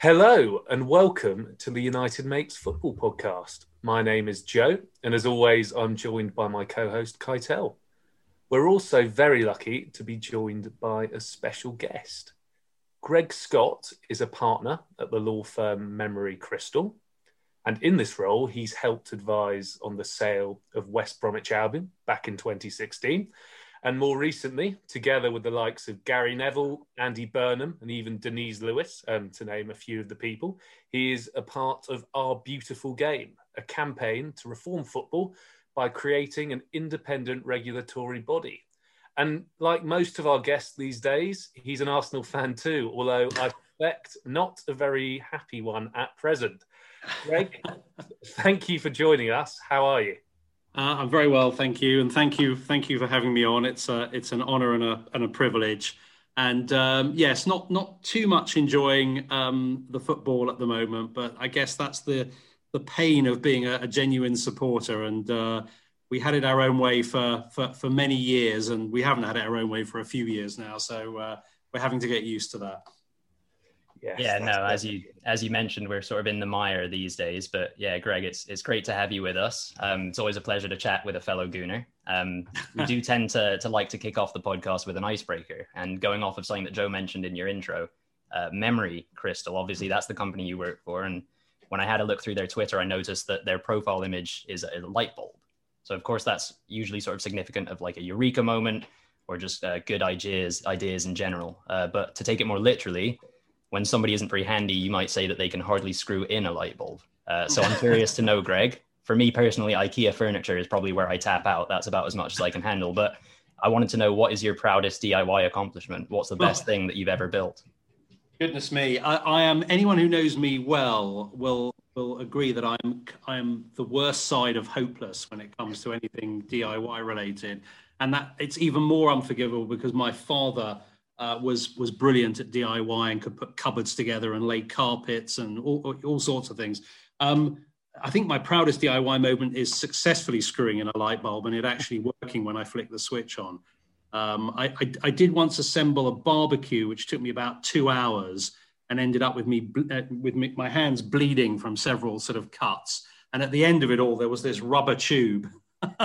Hello and welcome to the United Makes Football podcast. My name is Joe, and as always, I'm joined by my co host, Keitel. We're also very lucky to be joined by a special guest. Greg Scott is a partner at the law firm Memery Crystal, and in this role, he's helped advise on the sale of West Bromwich Albion back in 2016 and more recently, together with the likes of Gary Neville, Andy Burnham, and even Denise Lewis, um, to name a few of the people, he is a part of Our Beautiful Game, a campaign to reform football by creating an independent regulatory body. And like most of our guests these days, he's an Arsenal fan too, although I suspect not a very happy one at present. Greg, thank you for joining us. How are you? Uh, I'm very well, thank you, and thank you, thank you for having me on. It's a, it's an honour and a and a privilege. And um, yes, not not too much enjoying um, the football at the moment, but I guess that's the the pain of being a, a genuine supporter. And uh, we had it our own way for, for for many years, and we haven't had it our own way for a few years now. So uh, we're having to get used to that. Yes, yeah, no, as you as you mentioned, we're sort of in the mire these days. But yeah, Greg, it's it's great to have you with us. Um, it's always a pleasure to chat with a fellow Gooner. Um, we do tend to to like to kick off the podcast with an icebreaker, and going off of something that Joe mentioned in your intro, uh, Memery Crystal. Obviously, that's the company you work for, and when I had a look through their Twitter, I noticed that their profile image is a light bulb. So of course, that's usually sort of significant of like a eureka moment or just uh, good ideas ideas in general. Uh, but to take it more literally when somebody isn't very handy, you might say that they can hardly screw in a light bulb. Uh, so I'm curious to know, Greg. For me personally, IKEA furniture is probably where I tap out. That's about as much as I can handle. But I wanted to know what is your proudest DIY accomplishment? What's the best thing that you've ever built? Goodness me, I, I, am. Anyone who knows me well will will agree that I'm I am the worst side of hopeless when it comes to anything DIY related, and that it's even more unforgivable because my father uh, was was brilliant at DIY and could put cupboards together and lay carpets and all, all sorts of things. Um, I think my proudest DIY moment is successfully screwing in a light bulb and it actually working when I flick the switch on. Um, I, I, I, did once assemble a barbecue, which took me about two hours, and ended up with me uh, with me, my hands bleeding from several sort of cuts. And at the end of it all, there was this rubber tube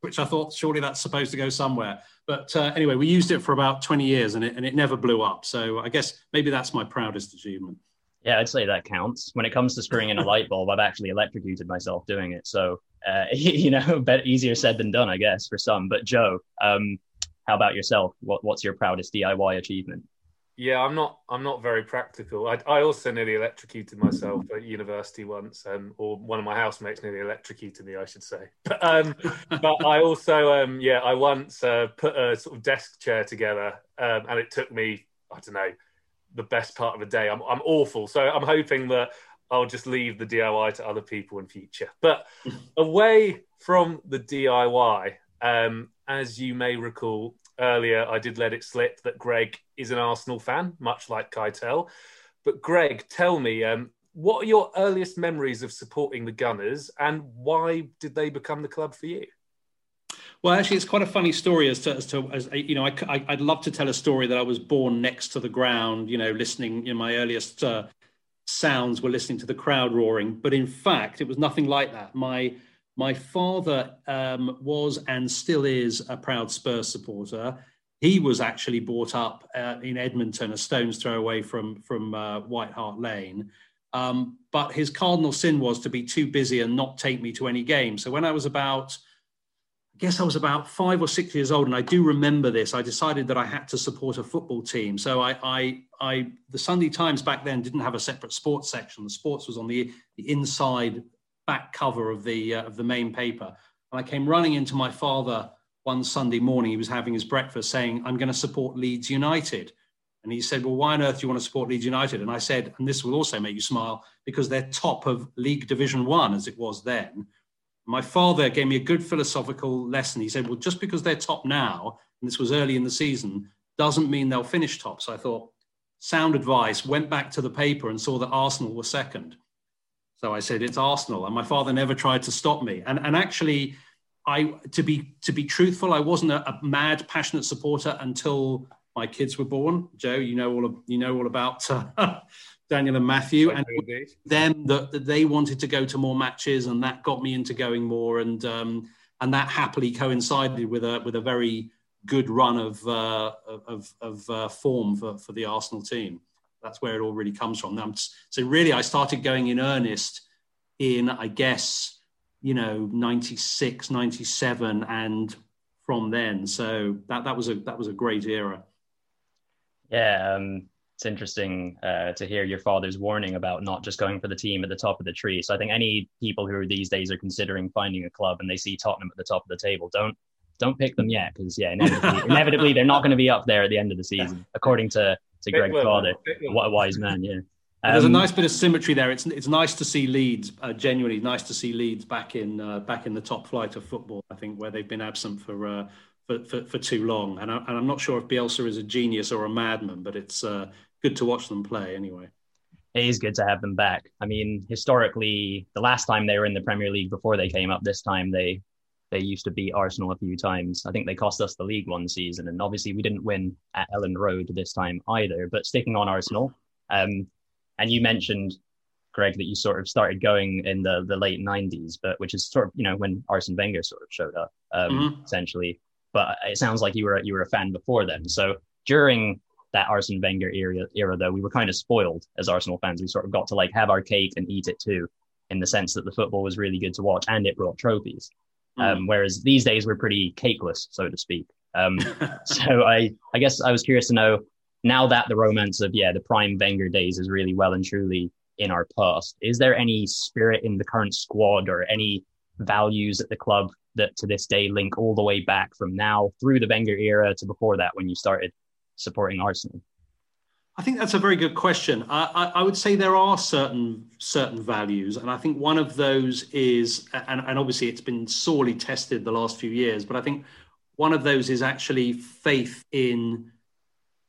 which I thought surely that's supposed to go somewhere. But uh, anyway, we used it for about 20 years and it, and it never blew up. So I guess maybe that's my proudest achievement. Yeah, I'd say that counts. When it comes to screwing in a light bulb, I've actually electrocuted myself doing it. So, uh, you know, better, easier said than done, I guess, for some. But Joe, um, how about yourself? What, what's your proudest DIY achievement? Yeah, I'm not. I'm not very practical. I, I also nearly electrocuted myself at university once, um, or one of my housemates nearly electrocuted me, I should say. But, um, but I also, um, yeah, I once uh, put a sort of desk chair together, um, and it took me, I don't know, the best part of a day. I'm, I'm awful, so I'm hoping that I'll just leave the DIY to other people in future. But away from the DIY, um, as you may recall, earlier, I did let it slip that Greg is an Arsenal fan, much like Keitel. But Greg, tell me, um, what are your earliest memories of supporting the Gunners, and why did they become the club for you? Well, actually, it's quite a funny story as to, as to as, you know, I, would love to tell a story that I was born next to the ground, you know, listening, know, my earliest uh, sounds were listening to the crowd roaring. But in fact, it was nothing like that. My my father um, was and still is a proud Spurs supporter. He was actually brought up uh, in Edmonton, a stone's throw away from from uh, White Hart Lane. Um, but his cardinal sin was to be too busy and not take me to any game. So when I was about, I guess I was about five or six years old, and I do remember this. I decided that I had to support a football team. So I, I, I the Sunday Times back then didn't have a separate sports section. The sports was on the the inside back cover of the uh, of the main paper. And I came running into my father one Sunday morning. He was having his breakfast, saying, "I'm going to support Leeds United." And he said, "Well, why on earth do you want to support Leeds United?" And I said, and this will also make you smile because they're top of League Division One as it was then. My father gave me a good philosophical lesson. He said, "Well, just because they're top now, and this was early in the season, doesn't mean they'll finish top." So I thought, sound advice. Went back to the paper and saw that Arsenal were second. So I said, it's Arsenal. And my father never tried to stop me. And, and actually, I to be to be truthful, I wasn't a, a, mad, passionate supporter until my kids were born. Joe, you know all of, you know all about uh, Daniel and Matthew, and them that, that, they wanted to go to more matches, and that got me into going more, and um, and that happily coincided with a with a very good run of uh, of, of uh, form for, for the Arsenal team. That's where it all really comes from. so really, I started going in earnest in, I guess, you know, 96, 97, and from then. So that that was a that was a great era. Yeah, um, it's interesting uh, to hear your father's warning about not just going for the team at the top of the tree. So I think any people who these days are considering finding a club and they see Tottenham at the top of the table, don't don't pick them yet because yeah, inevitably, inevitably they're not going to be up there at the end of the season, according to to Greg's father. What a wise man, yeah. Um, There's a um, nice bit of symmetry there. It's it's nice to see Leeds, uh, genuinely nice to see Leeds back in uh, back in the top flight of football. I think where they've been absent for uh, for, for, for, too long. And, I, and I'm not sure if Bielsa is a genius or a madman, but it's uh, good to watch them play anyway. It is good to have them back. I mean, historically, the last time they were in the Premier League before they came up, this time they they used to beat Arsenal a few times. I think they cost us the league one season, and obviously we didn't win at Elland Road this time either. But sticking on Arsenal, um, and you mentioned Greg that you sort of started going in the the late '90s, but which is sort of you know when Arsene Wenger sort of showed up, um, mm-hmm. essentially. But it sounds like you were you were a fan before then. So during that Arsene Wenger era, era though, we were kind of spoiled as Arsenal fans. We sort of got to like have our cake and eat it too, in the sense that the football was really good to watch and it brought trophies. Mm. Um, whereas these days we're pretty cakeless, so to speak. Um, so I, I guess I was curious to know now that the romance of yeah the prime Wenger days is really well and truly in our past. Is there any spirit in the current squad or any values at the club that to this day link all the way back from now through the Wenger era to before that when you started supporting Arsenal? I think that's a very good question. I, I, I, would say there are certain certain values, and I think one of those is, and, and obviously it's been sorely tested the last few years, but I think one of those is actually faith in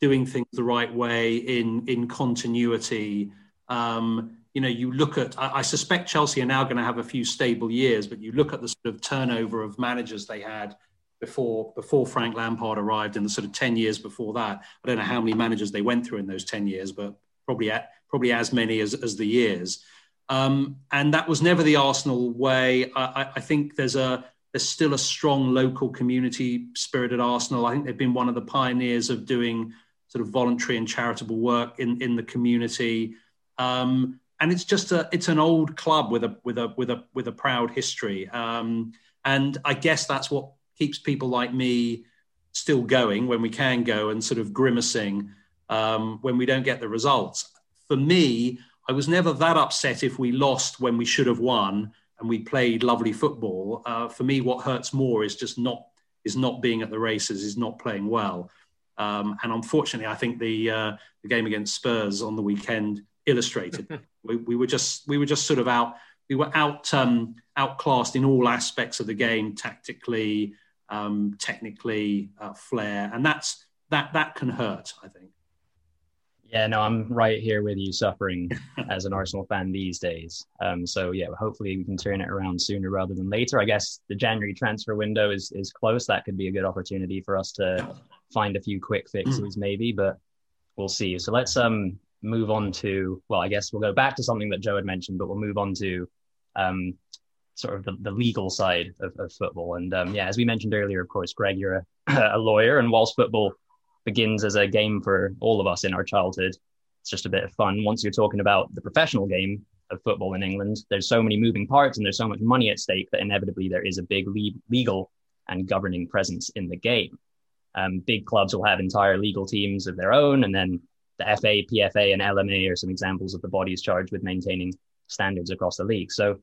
doing things the right way, in in continuity. Um, you know, you look at. I, I suspect Chelsea are now going to have a few stable years, but you look at the sort of turnover of managers they had before before Frank Lampard arrived in the sort of 10 years before that. I don't know how many managers they went through in those 10 years, but probably at, probably as many as, as the years. Um, and that was never the Arsenal way. I, I, think there's a there's still a strong local community spirit at Arsenal. I think they've been one of the pioneers of doing sort of voluntary and charitable work in, in the community. Um, and it's just a it's an old club with a with a with a with a proud history. Um, and I guess that's what keeps people like me still going when we can go and sort of grimacing um, when we don't get the results. For me, I was never that upset if we lost when we should have won and we played lovely football. Uh, for me, what hurts more is just not is not being at the races, is not playing well. Um, and unfortunately, I think the uh, the game against Spurs on the weekend illustrated. we, we, were just we were just sort of out we were out um, outclassed in all aspects of the game, tactically, um, technically, uh, flair, and that's that that can hurt. I think. Yeah, no, I'm right here with you, suffering as an Arsenal fan these days. Um, so yeah, hopefully we can turn it around sooner rather than later. I guess the January transfer window is is close. That could be a good opportunity for us to find a few quick fixes, maybe, but we'll see. So let's um move on to well, I guess we'll go back to something that Joe had mentioned, but we'll move on to um sort of the, the legal side of, of football. And um, yeah, as we mentioned earlier, of course, Greg, you're a, a lawyer, and whilst football begins as a game for all of us in our childhood, it's just a bit of fun. Once you're talking about the professional game of football in England, there's so many moving parts and there's so much money at stake that inevitably there is a big le- legal and governing presence in the game. Um, big clubs will have entire legal teams of their own, and then the FA, PFA, and LMA are some examples of the bodies charged with maintaining standards across the league. So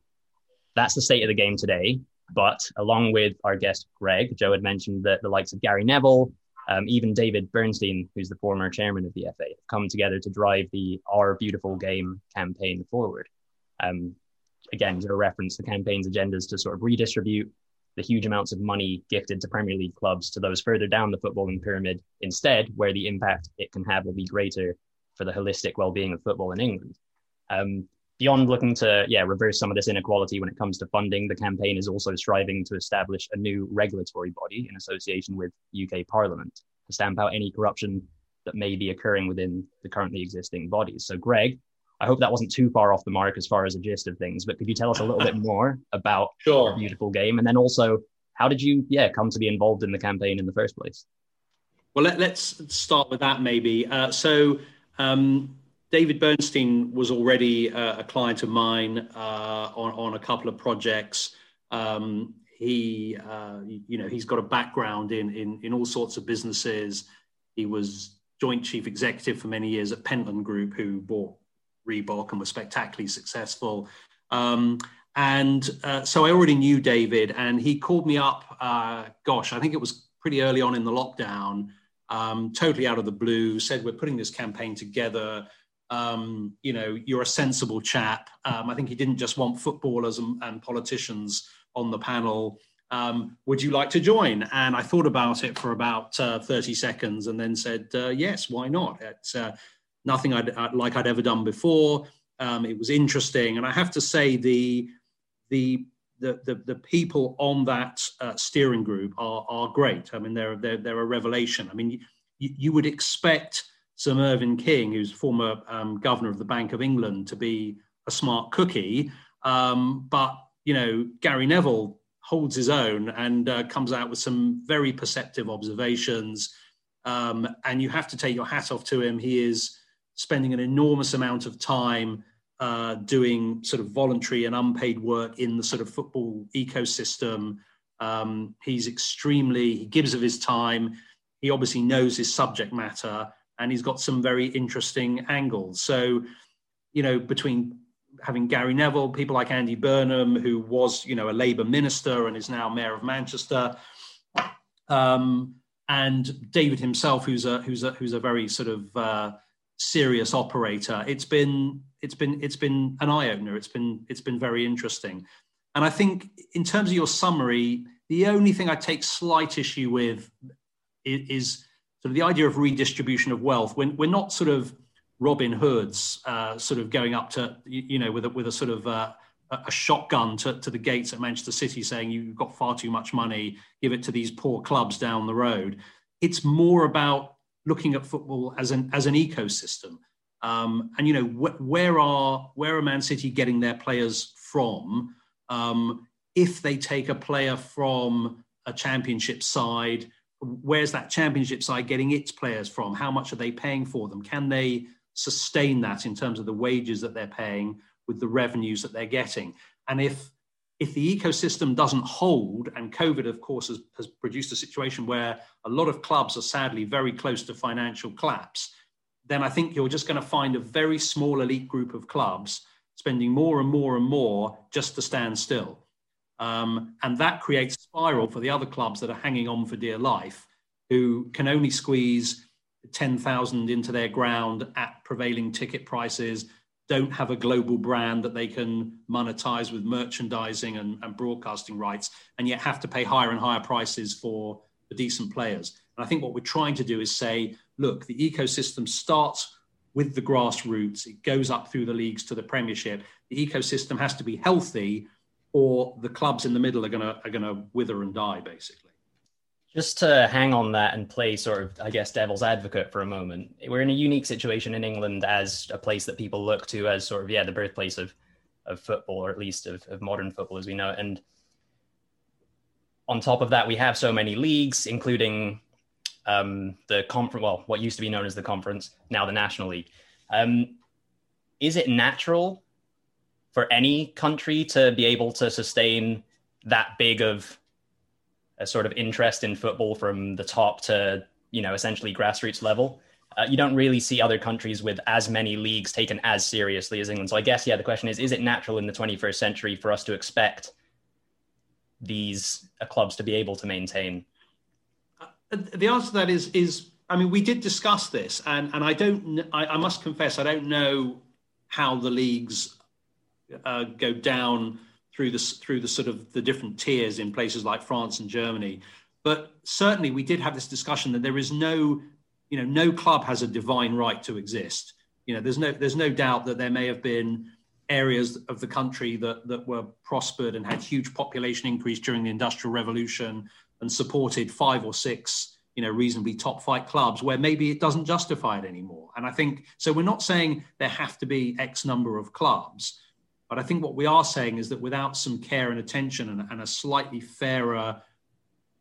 that's the state of the game today. But along with our guest Greg, Joe had mentioned that the likes of Gary Neville, um, even David Bernstein, who's the former chairman of the FA, have come together to drive the Our Beautiful Game campaign forward. Um, again, to reference the campaign's agendas to sort of redistribute the huge amounts of money gifted to Premier League clubs to those further down the footballing pyramid, instead, where the impact it can have will be greater for the holistic well-being of football in England. Um, beyond looking to yeah reverse some of this inequality when it comes to funding, the campaign is also striving to establish a new regulatory body in association with UK Parliament to stamp out any corruption that may be occurring within the currently existing bodies. So, Greg, I hope that wasn't too far off the mark as far as the gist of things, but could you tell us a little bit more about sure. beautiful game? And then also, how did you, yeah, come to be involved in the campaign in the first place? Well, let, us start with that maybe. Uh, so, um, David Bernstein was already uh, a client of mine uh, on, on a couple of projects. Um, he, uh, you know, he's got a background in, in, in all sorts of businesses. He was joint chief executive for many years at Pentland Group, who bought Reebok and was spectacularly successful. Um, and uh, so I already knew David, and he called me up. Uh, gosh, I think it was pretty early on in the lockdown, um, totally out of the blue. Said we're putting this campaign together. Um, you know, you're a sensible chap. Um, I think he didn't just want footballers and, and politicians on the panel. Um, would you like to join? And I thought about it for about uh, 30 seconds and then said, uh, yes, why not? It's uh, nothing I'd, like I'd ever done before. Um, it was interesting. And I have to say, the, the, the, the, the people on that uh, steering group are, are great. I mean, they're, they're, they're a revelation. I mean, you, you would expect Sir Mervyn King, who's former um, governor of the Bank of England, to be a smart cookie. Um, but, you know, Gary Neville holds his own and uh, comes out with some very perceptive observations. Um, and you have to take your hat off to him. He is spending an enormous amount of time uh, doing sort of voluntary and unpaid work in the sort of football ecosystem. Um, he's extremely, he gives of his time. He obviously knows his subject matter and he's got some very interesting angles. So, you know, between having Gary Neville, people like Andy Burnham, who was, you know, a Labour minister and is now mayor of Manchester, um, and David himself, who's a who's a who's a very sort of uh, serious operator. It's been it's been it's been an eye opener. It's been it's been very interesting, and I think in terms of your summary, the only thing I take slight issue with is, is sort of the idea of redistribution of wealth. When we're not sort of Robin Hoods uh, sort of going up to, you know, with a, with a sort of uh, a shotgun to, to the gates at Manchester City saying, you've got far too much money, give it to these poor clubs down the road. It's more about looking at football as an, as an ecosystem. Um, and, you know, wh- where, are, where are Man City getting their players from? Um, if they take a player from a championship side, where's that championship side getting its players from? How much are they paying for them? Can they sustain that in terms of the wages that they're paying with the revenues that they're getting. And if if the ecosystem doesn't hold, and COVID, of course, has, has produced a situation where a lot of clubs are sadly very close to financial collapse, then I think you're just going to find a very small elite group of clubs spending more and more and more just to stand still. Um, and that creates a spiral for the other clubs that are hanging on for dear life, who can only squeeze 10,000 into their ground at prevailing ticket prices, don't have a global brand that they can monetize with merchandising and, and, broadcasting rights, and yet have to pay higher and higher prices for the decent players. And I think what we're trying to do is say, look, the ecosystem starts with the grassroots, it goes up through the leagues to the Premiership. The ecosystem has to be healthy, or the clubs in the middle are going to are going to wither and die, basically. Just to hang on that and play sort of, I guess, devil's advocate for a moment, we're in a unique situation in England as a place that people look to as sort of, yeah, the birthplace of, of football, or at least of, of modern football as we know it. And on top of that, we have so many leagues, including um, the conference, well, what used to be known as the conference, now the National League. Um, is it natural for any country to be able to sustain that big of a sort of interest in football from the top to you know essentially grassroots level. Uh, you don't really see other countries with as many leagues taken as seriously as England. So I guess yeah, the question is: Is it natural in the 21st century for us to expect these uh, clubs to be able to maintain? Uh, the answer to that is is I mean we did discuss this, and and I don't I, I must confess I don't know how the leagues uh, go down through the through the sort of the different tiers in places like France and Germany. But certainly, we did have this discussion that there is no, you know, no club has a divine right to exist. You know, there's no there's no doubt that there may have been areas of the country that that were prospered and had huge population increase during the industrial revolution and supported five or six you know reasonably top flight clubs where maybe it doesn't justify it anymore. And I think so. We're not saying there have to be X number of clubs, but I think what we are saying is that without some care and attention and, and a slightly fairer,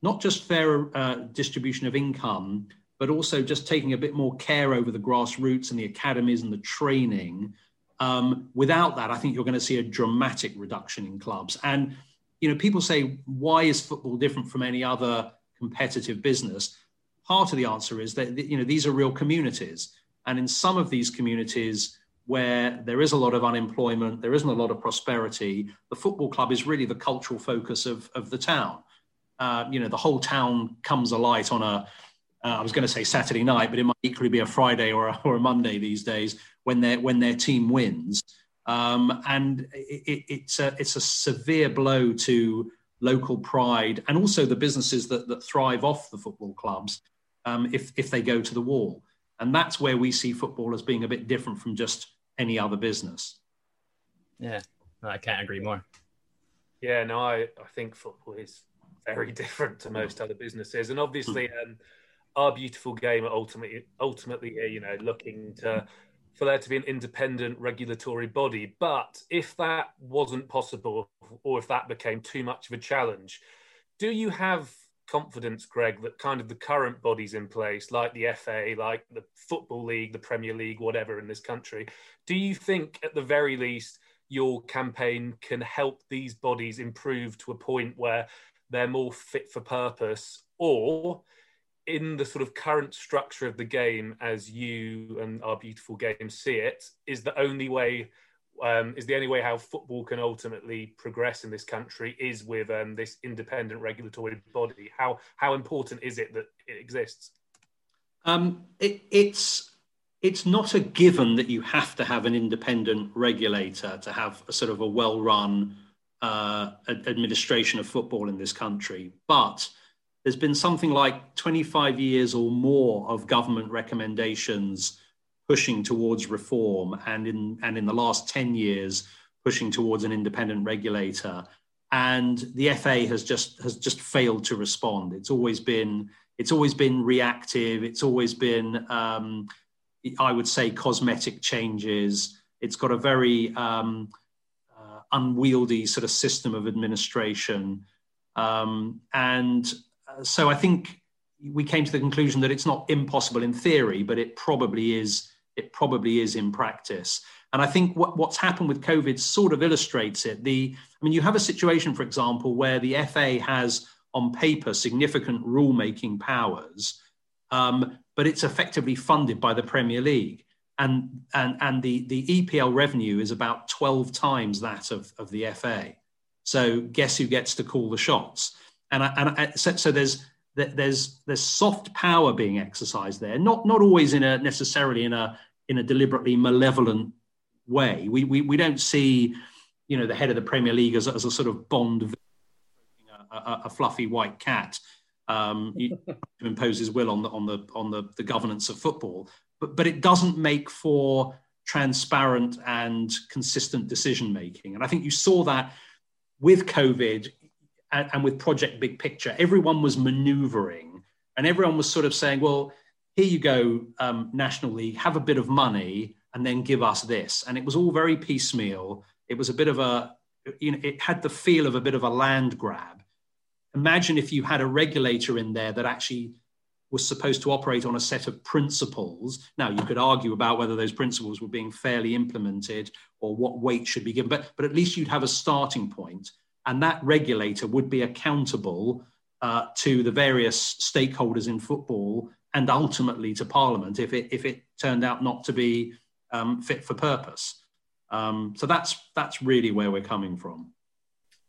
not just fairer uh, distribution of income, but also just taking a bit more care over the grassroots and the academies and the training. Um, without that, I think you're going to see a dramatic reduction in clubs. And you know, people say, why is football different from any other competitive business? Part of the answer is that you know these are real communities, and in some of these communities where there is a lot of unemployment, there isn't a lot of prosperity, the football club is really the cultural focus of, of the town. Uh, you know, the whole town comes alight on a uh, I was going to say Saturday night, but it might equally be a Friday or a, or a Monday these days when when their team wins. Um, and it, it's a it's a severe blow to local pride and also the businesses that, that thrive off the football clubs um, if if they go to the wall. And that's where we see football as being a bit different from just any other business. Yeah, I can't agree more. Yeah, no, I, I think football is very different to most other businesses, and obviously, hmm. um, our beautiful game ultimately ultimately you know looking to for there to be an independent regulatory body but if that wasn't possible or if that became too much of a challenge do you have confidence greg that kind of the current bodies in place like the fa like the football league the premier league whatever in this country do you think at the very least your campaign can help these bodies improve to a point where they're more fit for purpose? Or in the sort of current structure of the game as you and our beautiful game see it is the only way um, is the only way how football can ultimately progress in this country is with um, this independent regulatory body. How how important is it that it exists? Um, it, it's it's not a given that you have to have an independent regulator to have a sort of a well-run uh, administration of football in this country but there's been something like 25 years or more of government recommendations pushing towards reform, and in and in the last 10 years pushing towards an independent regulator. And the FA has just has just failed to respond. It's always been it's always been reactive. It's always been um, I would say cosmetic changes. It's got a very um, uh, unwieldy sort of system of administration. Um, and so I think we came to the conclusion that it's not impossible in theory, but it probably is. It probably is in practice. And I think what, what's happened with COVID sort of illustrates it. The, I mean, you have a situation, for example, where the FA has on paper significant rule-making powers, um, but it's effectively funded by the Premier League. And, and, and the, the EPL revenue is about 12 times that of, of the FA. So guess who gets to call the shots? and I, and I, so, so, there's there's there's soft power being exercised there, not not always in a necessarily in a in a deliberately malevolent way. We we, we don't see you know the head of the Premier League as, as a sort of Bond, a, a, a fluffy white cat um, to impose his will on the on the on the, the governance of football. But but it doesn't make for transparent and consistent decision making. And I think you saw that with COVID and, and with Project Big Picture, everyone was maneuvering and everyone was sort of saying, well, here you go, um, National League, have a bit of money and then give us this. And it was all very piecemeal. It was a bit of a, you know, it had the feel of a bit of a land grab. Imagine if you had a regulator in there that actually was supposed to operate on a set of principles. Now, you could argue about whether those principles were being fairly implemented or what weight should be given, but, but at least you'd have a starting point and that regulator would be accountable uh, to the various stakeholders in football and ultimately to Parliament if it if it turned out not to be um, fit for purpose. Um, so that's that's really where we're coming from.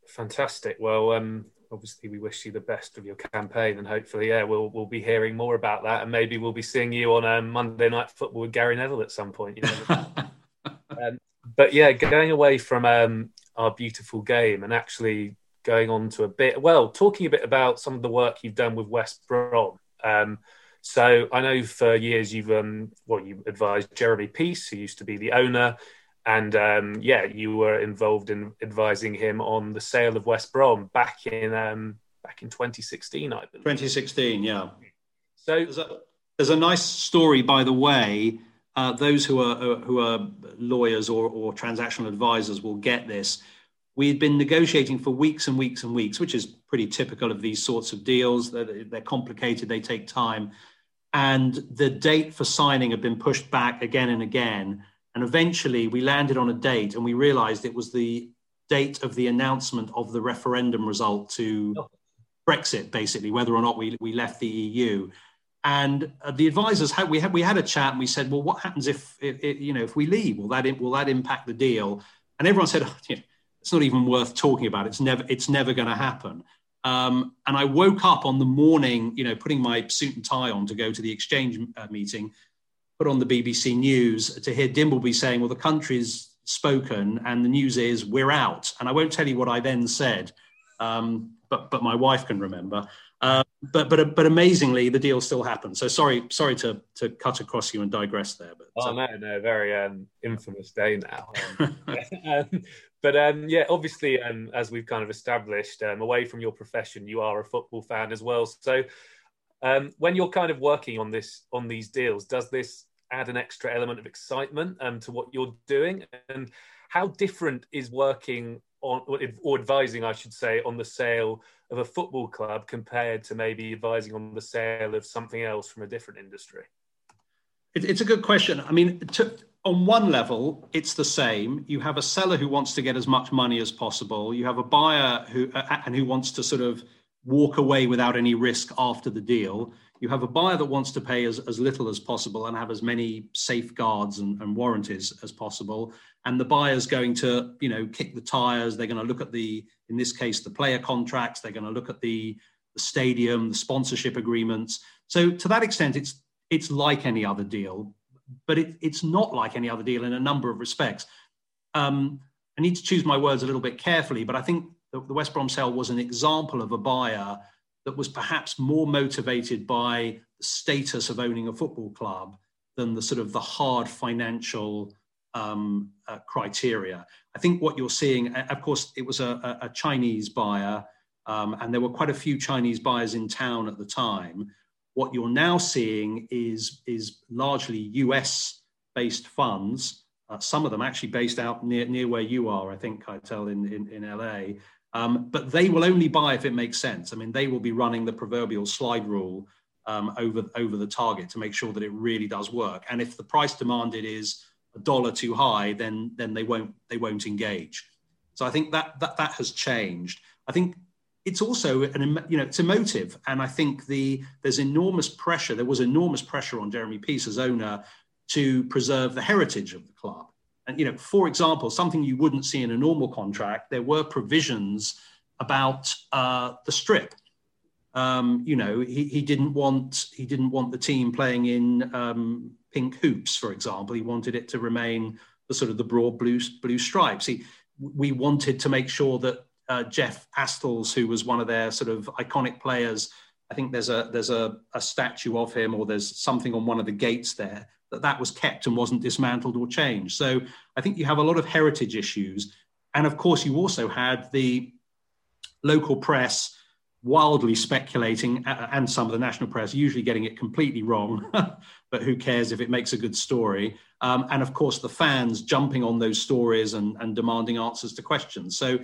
Fantastic. Well, um, obviously we wish you the best of your campaign, and hopefully, yeah, we'll we'll be hearing more about that, and maybe we'll be seeing you on um, Monday Night Football with Gary Neville at some point. You know? um, but yeah, going away from um, our beautiful game and actually going on to a bit, well, talking a bit about some of the work you've done with West Brom. Um, so I know for years you've, um, well, you advised Jeremy Peace, who used to be the owner. And um, yeah, you were involved in advising him on the sale of West Brom back in um, back in 2016, I believe. 2016, yeah. So there's a, there's a nice story, by the way. Uh, those who are who are lawyers or, or transactional advisors will get this. We had been negotiating for weeks and weeks and weeks, which is pretty typical of these sorts of deals. They're, they're complicated, they take time. And the date for signing had been pushed back again and again. And eventually we landed on a date and we realized it was the date of the announcement of the referendum result to. Brexit, basically, whether or not we, we left the EU. And uh, the advisors had we had we had a chat and we said, well, what happens if, if, if you know if we leave? Will that will that impact the deal? And everyone said, oh, it's not even worth talking about. It's never it's never going to happen. Um, and I woke up on the morning, you know, putting my suit and tie on to go to the exchange uh, meeting, put on the BBC News to hear Dimbleby saying, well, the country's spoken and the news is we're out. And I won't tell you what I then said, um, but, but my wife can remember. Uh, but but but amazingly, the deal still happened. So sorry sorry to to cut across you and digress there. But oh no no very um, infamous day now. But um, yeah, obviously, um, as we've kind of established, um, away from your profession, you are a football fan as well. So um, when you're kind of working on this on these deals, does this add an extra element of excitement um, to what you're doing? And how different is working on or advising, I should say, on the sale of a football club compared to maybe advising on the sale of something else from a different industry? It's a good question. I mean, to, on one level, it's the same. You have a seller who wants to get as much money as possible. You have a buyer who uh, and who wants to sort of walk away without any risk after the deal. You have a buyer that wants to pay as, as little as possible and have as many safeguards and, and warranties as possible. And the buyer's going to, you know, kick the tires. They're going to look at the, in this case, the player contracts. They're going to look at the, the stadium, the sponsorship agreements. So to that extent, it's it's like any other deal, but it, it's not like any other deal in a number of respects. Um, I need to choose my words a little bit carefully, but I think the, the West Brom sale was an example of a buyer that was perhaps more motivated by the status of owning a football club than the sort of the hard financial um, uh, criteria. I think what you're seeing, of course, it was a, a Chinese buyer, um, and there were quite a few Chinese buyers in town at the time. What you're now seeing is, is largely US based funds, uh, some of them actually based out near, near where you are, I think, Keitel, in, in, in LA, um, but they will only buy if it makes sense. I mean, they will be running the proverbial slide rule um, over, over the target to make sure that it really does work. And if the price demanded is a dollar too high, then, then they, won't, they won't engage. So I think that, that, that has changed. I think it's also an you know it's emotive and i think the there's enormous pressure there was enormous pressure on jeremy peace as owner to preserve the heritage of the club and you know, for example, something you wouldn't see in a normal contract, there were provisions about uh, the strip. Um, you know, he, he didn't want he didn't want the team playing in um, pink hoops, for example. He wanted it to remain the sort of the broad blue blue stripes. He, we wanted to make sure that uh, Jeff Astles, who was one of their sort of iconic players, I think there's a there's a, a statue of him or there's something on one of the gates there that that was kept and wasn't dismantled or changed. So I think you have a lot of heritage issues. And of course, you also had the local press wildly speculating, and some of the national press usually getting it completely wrong, but who cares if it makes a good story? Um, and of course, the fans jumping on those stories and, and demanding answers to questions. So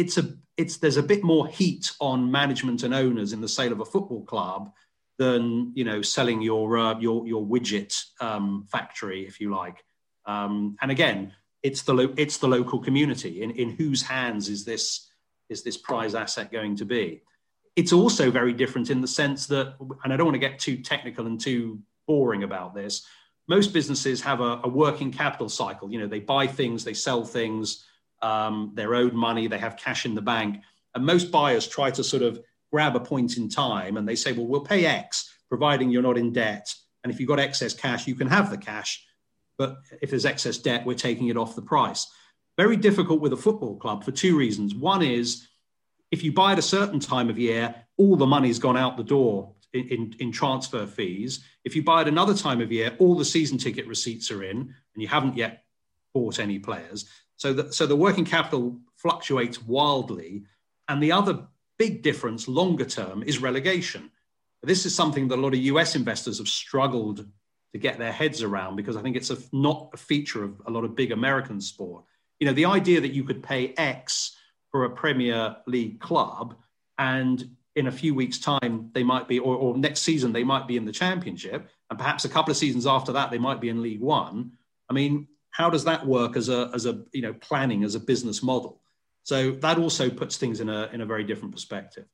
it's a it's there's a bit more heat on management and owners in the sale of a football club than you know selling your uh, your your widget um, factory, if you like. Um, and again, it's the lo- it's the local community in, in whose hands is this is this prize asset going to be. It's also very different in the sense that, and I don't want to get too technical and too boring about this. Most businesses have a, a working capital cycle. You know, they buy things, they sell things, um, their own money, they have cash in the bank, and most buyers try to sort of grab a point in time and they say, well, we'll pay X, providing you're not in debt. And if you've got excess cash, you can have the cash. But if there's excess debt, we're taking it off the price. Very difficult with a football club for two reasons. One is if you buy at a certain time of year, all the money's gone out the door in, in, in, transfer fees. If you buy at another time of year, all the season ticket receipts are in, and you haven't yet bought any players. So the, so the working capital fluctuates wildly. And the other big difference longer term is relegation. This is something that a lot of US investors have struggled to get their heads around because I think it's a, not a feature of a lot of big American sport. You know, the idea that you could pay X for a Premier League club and in a few weeks' time they might be, or, or next season they might be in the Championship, and perhaps a couple of seasons after that they might be in League One. I mean, how does that work as a as a you know planning as a business model? So that also puts things in a in a very different perspective.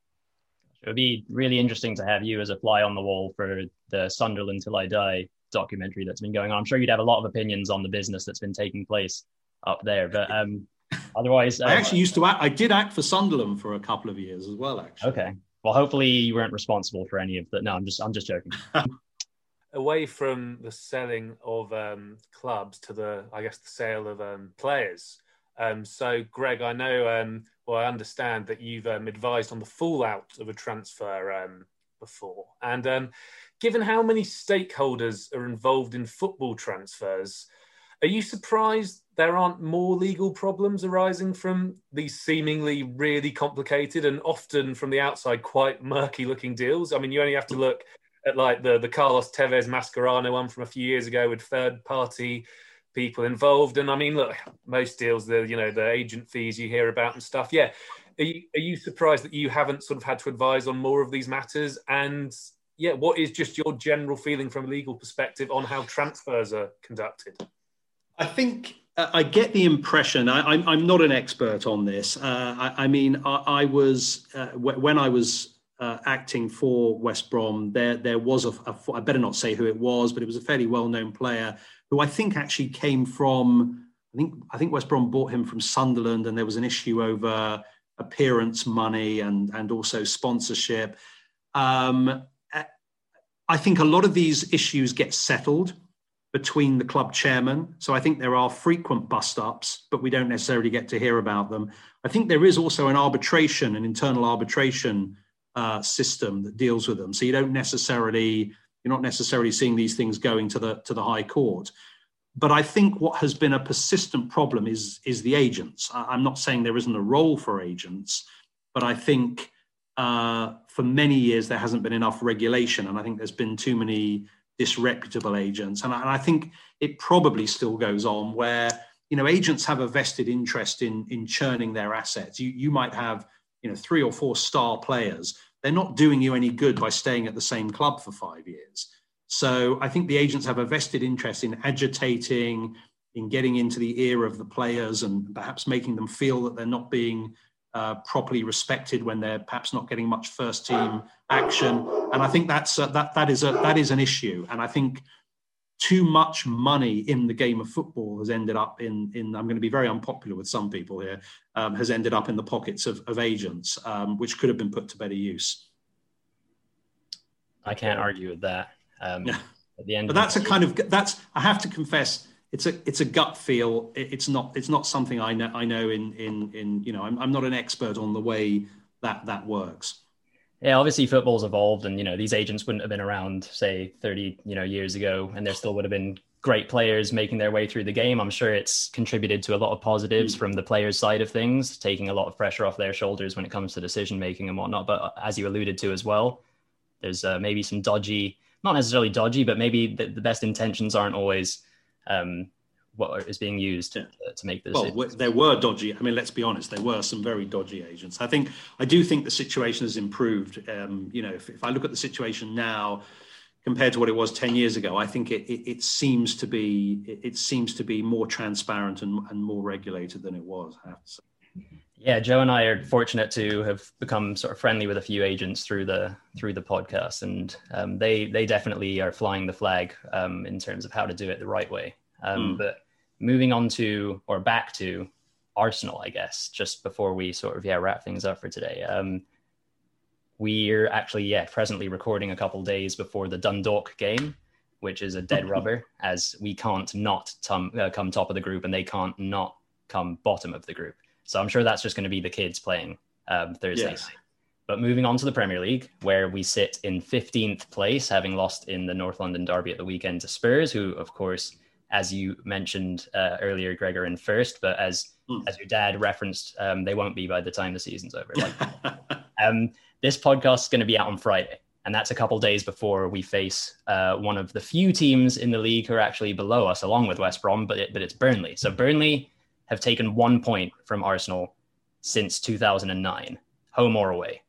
It would be really interesting to have you as a fly on the wall for the Sunderland Till I Die documentary that's been going on. I'm sure you'd have a lot of opinions on the business that's been taking place up there. But um, otherwise, I uh, actually used to act. I did act for Sunderland for a couple of years as well. Actually. Okay. Well, hopefully you weren't responsible for any of that. No, I'm just I'm just joking. Away from the selling of um, clubs to the, I guess, the sale of um, players. Um, so, Greg, I know, um, well, I understand that you've um, advised on the fallout of a transfer um, before, and given how many stakeholders are involved in football transfers, are you surprised there aren't more legal problems arising from these seemingly really complicated and often from the outside quite murky looking deals? I mean, you only have to look at like the, the Carlos Tevez Mascherano one from a few years ago with third party people involved. And I mean, look, most deals, the you know the agent fees you hear about and stuff. Yeah, are you, are you surprised that you haven't sort of had to advise on more of these matters? And yeah, what is just your general feeling from a legal perspective on how transfers are conducted? I think uh, I get the impression. I, am not an expert on this. Uh, I, I, mean, I, I was uh, w- when I was uh, acting for West Brom. There, there was a, a. I better not say who it was, but it was a fairly well-known player who I think actually came from. I think I think West Brom bought him from Sunderland, and there was an issue over appearance money and and also sponsorship. Um, I think a lot of these issues get settled between the club chairman. So I think there are frequent bust ups, but we don't necessarily get to hear about them. I think there is also an arbitration, an internal arbitration uh, system that deals with them. So you don't necessarily you're not necessarily seeing these things going to the to the high court. But I think what has been a persistent problem is is the agents. I'm not saying there isn't a role for agents, but I think uh, for many years there hasn't been enough regulation, and I think there's been too many disreputable agents, and I, and I think it probably still goes on where you know agents have a vested interest in in churning their assets. You you might have you know three or four star players. They're not doing you any good by staying at the same club for five years. So I think the agents have a vested interest in agitating, in getting into the ear of the players, and perhaps making them feel that they're not being uh, properly respected when they're perhaps not getting much first team action. And I think that's uh, that that is a that is an issue. And I think too much money in the game of football has ended up in in I'm going to be very unpopular with some people here um, has ended up in the pockets of, of agents, um, which could have been put to better use. I can't argue with that. Um, yeah. At the end, but that's a kind of that's I have to confess it's a it's a gut feel. It's not it's not something I know I know in in in you know I'm I'm not an expert on the way that that works. Yeah, obviously football's evolved, and you know these agents wouldn't have been around say 30 you know years ago, and there still would have been great players making their way through the game. I'm sure it's contributed to a lot of positives mm. from the players' side of things, taking a lot of pressure off their shoulders when it comes to decision making and whatnot. But as you alluded to as well, there's uh, maybe some dodgy, not necessarily dodgy, but maybe the, the best intentions aren't always um, what is being used to, to make this. Well, there were dodgy. I mean, let's be honest. There were some very dodgy agents. I think I do think the situation has improved. Um, you know, if, if, I look at the situation now compared to what it was ten years ago, I think it, it, it seems to be it, it, seems to be more transparent and, and more regulated than it was. I have to say. Yeah, Joe and I are fortunate to have become sort of friendly with a few agents through the through the podcast, and um, they they definitely are flying the flag um, in terms of how to do it the right way. Um, mm. But moving on to or back to Arsenal, I guess, just before we sort of yeah wrap things up for today. Um, we're actually yeah presently recording a couple days before the Dundalk game, which is a dead rubber, as we can't not tum- uh, come top of the group and they can't not come bottom of the group. So I'm sure that's just going to be the kids playing um, Thursday. Yes. But moving on to the Premier League, where we sit in 15th place, having lost in the North London Derby at the weekend to Spurs, who, of course, as you mentioned uh, earlier, Gregor, in first, but as mm. as your dad referenced, um, they won't be by the time the season's over. Like, um, this podcast is going to be out on Friday, And that's a couple days before we face uh, one of the few teams in the league who are actually below us, along with West Brom, but, it, but it's Burnley. So Burnley have taken one point from Arsenal since 2009, home or away.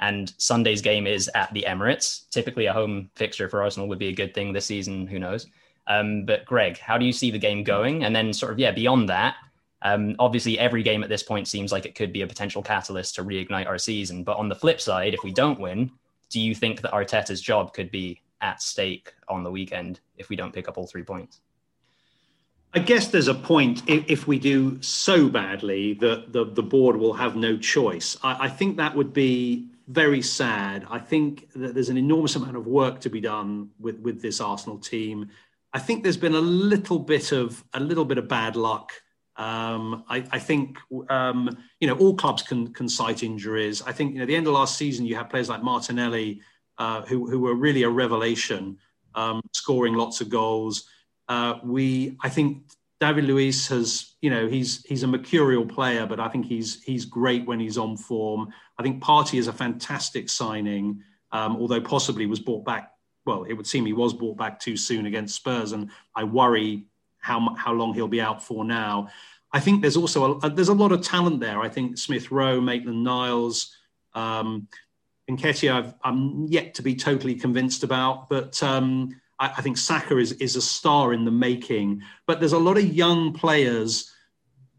And Sunday's game is at the Emirates. Typically, a home fixture for Arsenal would be a good thing this season. Who knows? Um, but Greg, how do you see the game going? And then, sort of, yeah, beyond that, um, obviously, every game at this point seems like it could be a potential catalyst to reignite our season. But on the flip side, if we don't win, do you think that Arteta's job could be at stake on the weekend if we don't pick up all three points? I guess there's a point if, we do so badly that the, the board will have no choice. I, I think that would be very sad. I think that there's an enormous amount of work to be done with, with this Arsenal team. I think there's been a little bit of a little bit of bad luck. Um, I, I, think um, you know all clubs can can cite injuries. I think you know the end of last season you had players like Martinelli uh, who who were really a revelation, um, scoring lots of goals. Uh, we I think David Luiz has, you know, he's he's a mercurial player, but I think he's he's great when he's on form. I think Partey is a fantastic signing, um, although possibly was bought back. Well, it would seem he was brought back too soon against Spurs, and I worry how how long he'll be out for now. I think there's also a, there's a lot of talent there. I think Smith Rowe, Maitland Niles, um, Nketiah, i am yet to be totally convinced about, but um, I, I, think Saka is, is a star in the making, but there's a lot of young players.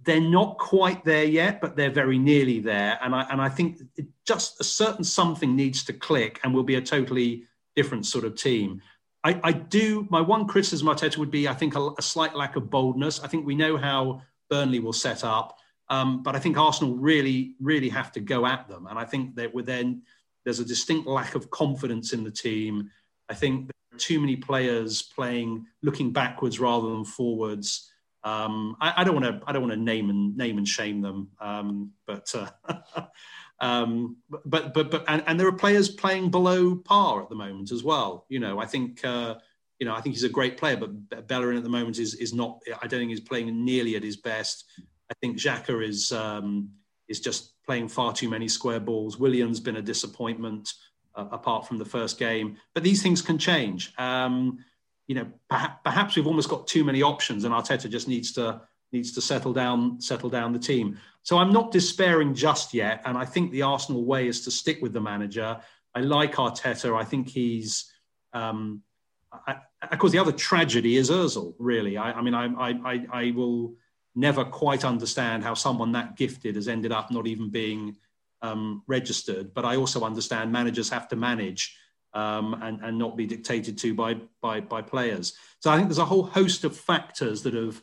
They're not quite there yet, but they're very nearly there. And I, and I think just a certain something needs to click and we'll be a totally different sort of team. I, I do, my one criticism, Arteta, would be I think a, a, slight lack of boldness. I think we know how Burnley will set up. Um, but I think Arsenal really, really have to go at them. And I think that then there's a distinct lack of confidence in the team. I think too many players playing looking backwards rather than forwards. Um, I, I, don't want to I don't want to name and name and shame them, um, but, uh, um, but but but and, and, there are players playing below par at the moment as well. You know, I think uh, you know I think he's a great player, but Bellerin at the moment is is not. I don't think he's playing nearly at his best. I think Xhaka is um, is just playing far too many square balls. Willian's been a disappointment uh, apart from the first game. But these things can change. Um, you know, perhaps, perhaps we've almost got too many options, and Arteta just needs to needs to settle down settle down the team. So I'm not despairing just yet, and I think the Arsenal way is to stick with the manager. I like Arteta. I think he's. Um, I, of course, the other tragedy is Özil. Really, I, I mean, I, I, I will never quite understand how someone that gifted has ended up not even being um, registered, but I also understand managers have to manage um, and, and not be dictated to by, by, by players. So I think there's a whole host of factors that have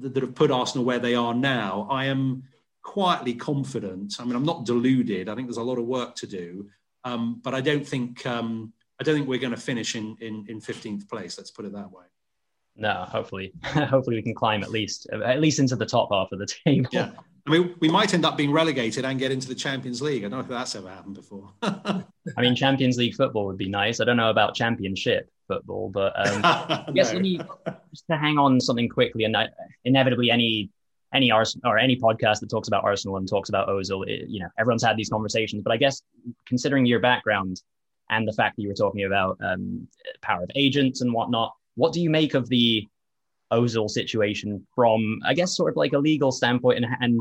that have put Arsenal where they are now. I am quietly confident. I mean, I'm not deluded. I think there's a lot of work to do, um, but I don't think um, I don't think we're going to finish in, in in 15th place. Let's put it that way. No, hopefully, hopefully we can climb at least at least into the top half of the table. Yeah, I mean, we might end up being relegated and get into the Champions League. I don't know if that's ever happened before. I mean, Champions League football would be nice. I don't know about Championship football, but um, I guess no. any, just to hang on something quickly, and inevitably any any Arsenal or any podcast that talks about Arsenal and talks about Ozil, it, you know, everyone's had these conversations. But I guess considering your background and the fact that you were talking about um, power of agents and whatnot, what do you make of the Ozil situation from, I guess, sort of like a legal standpoint, and, and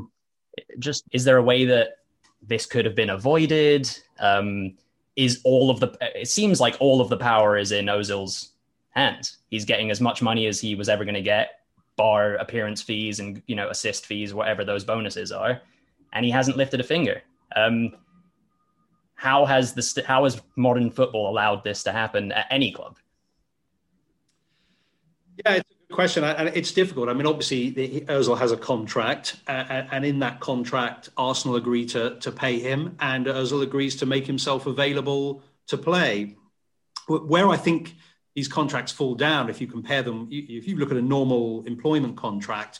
just is there a way that this could have been avoided? Um, is all of the it seems like all of the power is in Ozil's hands. He's getting as much money as he was ever going to get, bar appearance fees and you know assist fees, whatever those bonuses are, and he hasn't lifted a finger. Um, how has this? How has modern football allowed this to happen at any club? Yeah, it's a good question, and it's difficult. I mean, obviously, the, Ozil has a contract, uh, and in that contract, Arsenal agree to to pay him, and Ozil agrees to make himself available to play. Where I think these contracts fall down, if you compare them, if you look at a normal employment contract,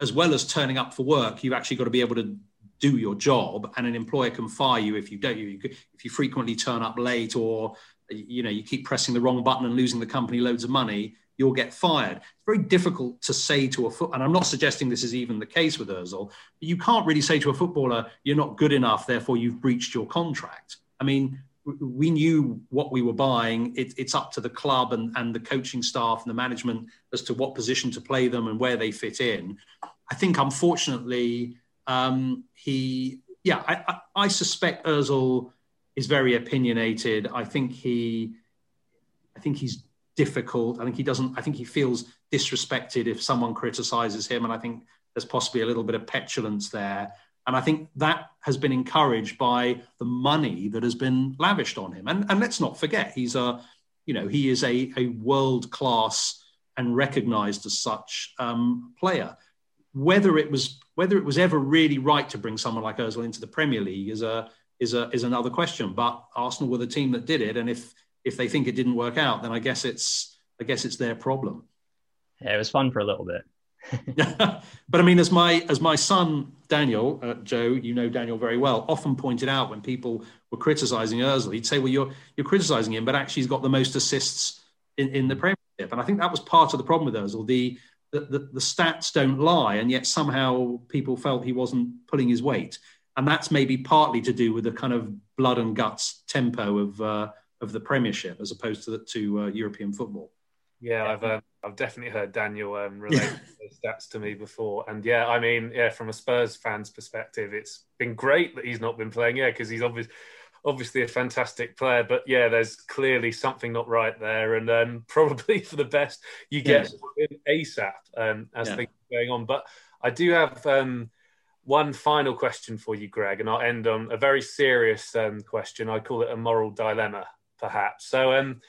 as well as turning up for work, you've actually got to be able to do your job, and an employer can fire you if you don't. If you frequently turn up late, or you know you keep pressing the wrong button and losing the company loads of money you'll get fired. It's very difficult to say to a foot, and I'm not suggesting this is even the case with Ozil, but you can't really say to a footballer, you're not good enough, therefore you've breached your contract. I mean, we knew what we were buying. It, it's up to the club and, and the coaching staff and the management as to what position to play them and where they fit in. I think, unfortunately, um, he, yeah, I, I, I suspect Özil is very opinionated. I think he, I think he's difficult. I think he doesn't. I think he feels disrespected if someone criticizes him, and I think there's possibly a little bit of petulance there. And I think that has been encouraged by the money that has been lavished on him. And, and let's not forget, he's a, you know, he is a, a world class and recognized as such um, player. Whether it was whether it was ever really right to bring someone like Özil into the Premier League is a is a is another question. But Arsenal were the team that did it, and if if they think it didn't work out, then I guess it's I guess it's their problem. Yeah, it was fun for a little bit. but I mean, as my as my son Daniel, uh, Joe, you know Daniel very well, often pointed out when people were criticising Özil, he'd say, "Well, you're you're criticising him, but actually he's got the most assists in, in the Premiership." And I think that was part of the problem with Özil. The, the the, the stats don't lie, and yet somehow people felt he wasn't pulling his weight, and that's maybe partly to do with the kind of blood and guts tempo of uh, of the Premiership as opposed to to uh, European football. Yeah, I've um, I've definitely heard Daniel um, relate those stats to me before, and yeah, I mean, yeah, from a Spurs fan's perspective, it's been great that he's not been playing, yeah, because he's obviously obviously a fantastic player, but yeah, there's clearly something not right there, and um, probably for the best you get yes. ASAP um, as yeah. things are going on. But I do have um, one final question for you, Greg, and I'll end on a very serious um, question. I call it a moral dilemma, perhaps. So, um,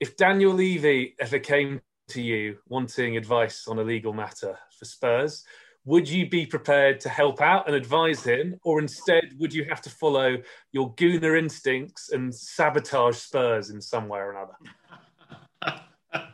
if Daniel Levy ever came to you wanting advice on a legal matter for Spurs, would you be prepared to help out and advise him, or instead would you have to follow your gooner instincts and sabotage Spurs in some way or another?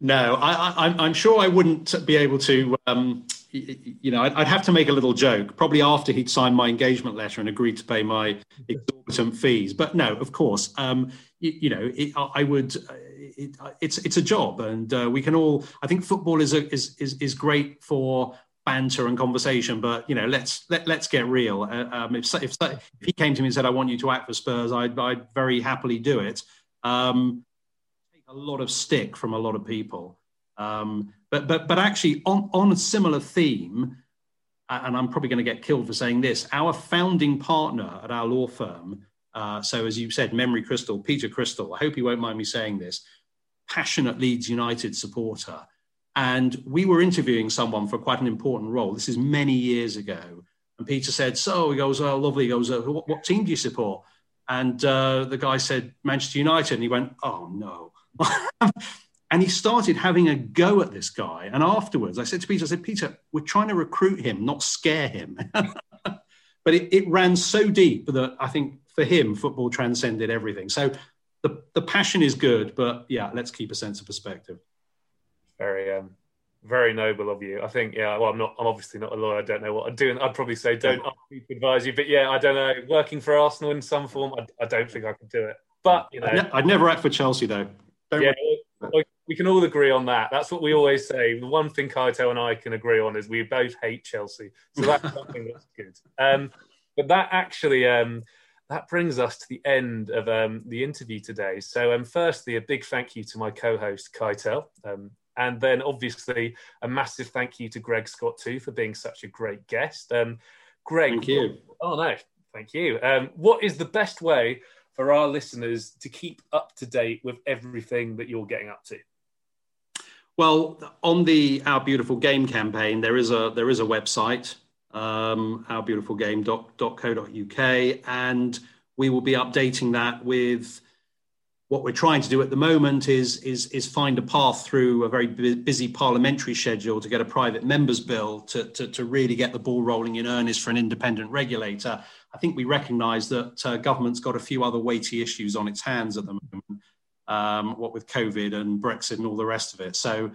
no, I, am sure I wouldn't be able to. Um, you know, I'd, have to make a little joke, probably after he'd signed my engagement letter and agreed to pay my exorbitant fees. But no, of course, um, you, you, know, it, I would it, it's it's a job, and uh, we can all. I think football is a, is is is great for banter and conversation, but you know, let's let let's get real. Uh, um, if, if if he came to me and said, "I want you to act for Spurs," I'd I'd very happily do it. Um, a lot of stick from a lot of people, um, but but but actually on on a similar theme. And I'm probably going to get killed for saying this. Our founding partner at our law firm, uh, so as you said, Memery Crystal, Peter Crystal. I hope you won't mind me saying this passionate Leeds United supporter. And we were interviewing someone for quite an important role. This is many years ago. And Peter said, So he goes, Oh, lovely. He goes, uh, what, what, team do you support? And uh, the guy said, Manchester United. And he went, Oh, no. and he started having a go at this guy. And afterwards, I said to Peter, I said, Peter, we're trying to recruit him, not scare him. but it, it ran so deep that I think for him, football transcended everything. So the, the passion is good, but yeah, let's keep a sense of perspective. Very um, very noble of you. I think, yeah, well, I'm not, I'm obviously not a lawyer. I don't know what I'm doing. I'd probably say don't ask me to advise you, but yeah, I don't know. Working for Arsenal in some form, I, I don't think I could do it. But, you know. I'd, ne- I'd never act for Chelsea, though. Don't yeah, we, we can all agree on that. That's what we always say. The one thing Kaito and I can agree on is we both hate Chelsea. So that's something that's good. Um, but that actually, um, that brings us to the end of um, the interview today. So, um, firstly, a big thank you to my co-host Kaitel, um, and then obviously a massive thank you to Greg Scott too for being such a great guest. Um, Greg, thank you. Oh no, thank you. Um, what is the best way for our listeners to keep up to date with everything that you're getting up to? Well, on the Our Beautiful Game campaign, there is a there is a website um, ourbeautifulgame.co.uk, and we will be updating that with what we're trying to do at the moment is, is, is find a path through a very busy parliamentary schedule to get a private members bill to, to, to really get the ball rolling in earnest for an independent regulator. I think we recognise that uh, government's got a few other weighty issues on its hands at the moment, um, what with COVID and Brexit and all the rest of it. So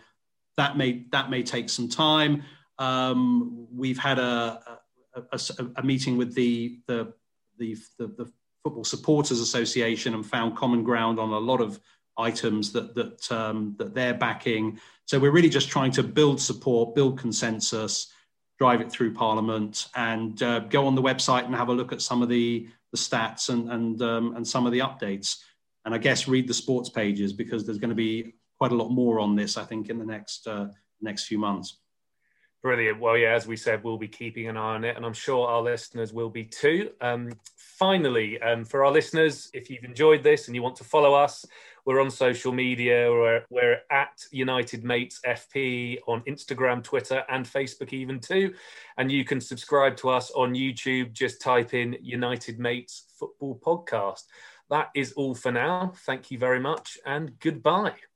that may that may take some time. Um, we've had a, a, a, a, meeting with the, the, the, the, Football Supporters Association and found common ground on a lot of items that, that, um, that they're backing. So we're really just trying to build support, build consensus, drive it through Parliament, and uh, go on the website and have a look at some of the the stats and and um, and some of the updates. And I guess read the sports pages because there's going to be quite a lot more on this. I think in the next uh, next few months. Brilliant. Well, yeah, as we said, we'll be keeping an eye on it, and I'm sure our listeners will be too. Um, finally, um, for our listeners, if you've enjoyed this and you want to follow us, we're on social media. We're, we're at United Mates FP on Instagram, Twitter, and Facebook, even too. And you can subscribe to us on YouTube. Just type in United Mates Football Podcast. That is all for now. Thank you very much, and goodbye.